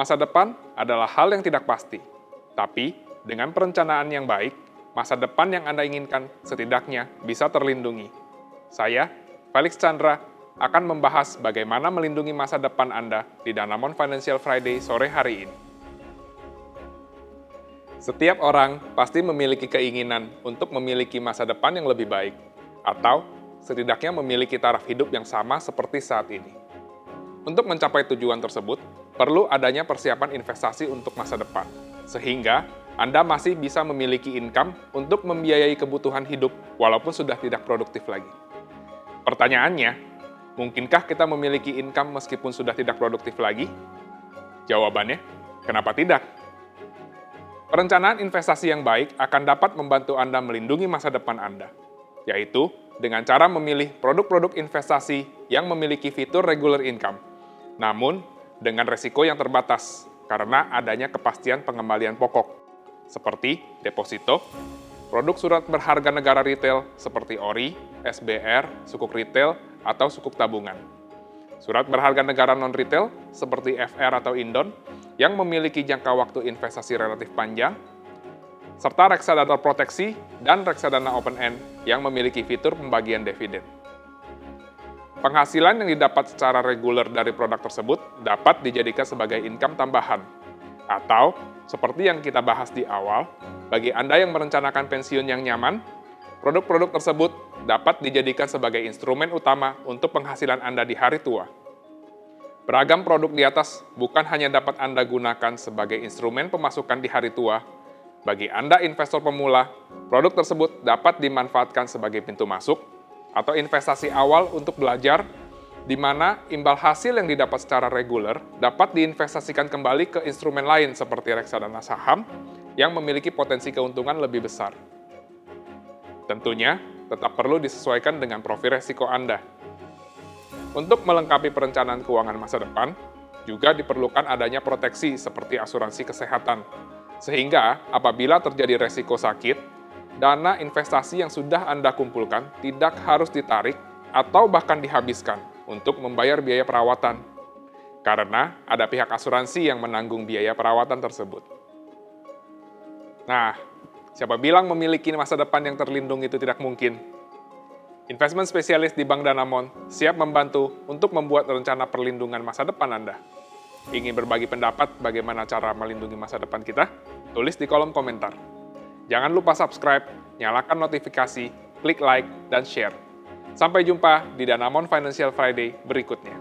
Masa depan adalah hal yang tidak pasti, tapi dengan perencanaan yang baik, masa depan yang Anda inginkan setidaknya bisa terlindungi. Saya, Felix Chandra, akan membahas bagaimana melindungi masa depan Anda di Danamon Financial Friday sore hari ini. Setiap orang pasti memiliki keinginan untuk memiliki masa depan yang lebih baik, atau setidaknya memiliki taraf hidup yang sama seperti saat ini. Untuk mencapai tujuan tersebut, perlu adanya persiapan investasi untuk masa depan, sehingga Anda masih bisa memiliki income untuk membiayai kebutuhan hidup walaupun sudah tidak produktif lagi. Pertanyaannya, mungkinkah kita memiliki income meskipun sudah tidak produktif lagi? Jawabannya, kenapa tidak? Perencanaan investasi yang baik akan dapat membantu Anda melindungi masa depan Anda, yaitu dengan cara memilih produk-produk investasi yang memiliki fitur regular income, namun dengan resiko yang terbatas karena adanya kepastian pengembalian pokok, seperti deposito, produk surat berharga negara retail seperti ORI, SBR, sukuk retail, atau sukuk tabungan. Surat berharga negara non-retail seperti FR atau Indon yang memiliki jangka waktu investasi relatif panjang, serta reksadana proteksi dan reksadana open end yang memiliki fitur pembagian dividen. Penghasilan yang didapat secara reguler dari produk tersebut dapat dijadikan sebagai income tambahan, atau seperti yang kita bahas di awal, bagi Anda yang merencanakan pensiun yang nyaman, produk-produk tersebut dapat dijadikan sebagai instrumen utama untuk penghasilan Anda di hari tua. Beragam produk di atas bukan hanya dapat Anda gunakan sebagai instrumen pemasukan di hari tua. Bagi Anda investor pemula, produk tersebut dapat dimanfaatkan sebagai pintu masuk atau investasi awal untuk belajar di mana imbal hasil yang didapat secara reguler dapat diinvestasikan kembali ke instrumen lain seperti reksadana saham yang memiliki potensi keuntungan lebih besar. Tentunya, tetap perlu disesuaikan dengan profil resiko Anda. Untuk melengkapi perencanaan keuangan masa depan, juga diperlukan adanya proteksi seperti asuransi kesehatan. Sehingga apabila terjadi resiko sakit, dana investasi yang sudah Anda kumpulkan tidak harus ditarik atau bahkan dihabiskan untuk membayar biaya perawatan. Karena ada pihak asuransi yang menanggung biaya perawatan tersebut. Nah, siapa bilang memiliki masa depan yang terlindung itu tidak mungkin? Investment spesialis di Bank Danamon siap membantu untuk membuat rencana perlindungan masa depan Anda. Ingin berbagi pendapat bagaimana cara melindungi masa depan kita? Tulis di kolom komentar. Jangan lupa subscribe, nyalakan notifikasi, klik like, dan share. Sampai jumpa di Danamon Financial Friday berikutnya.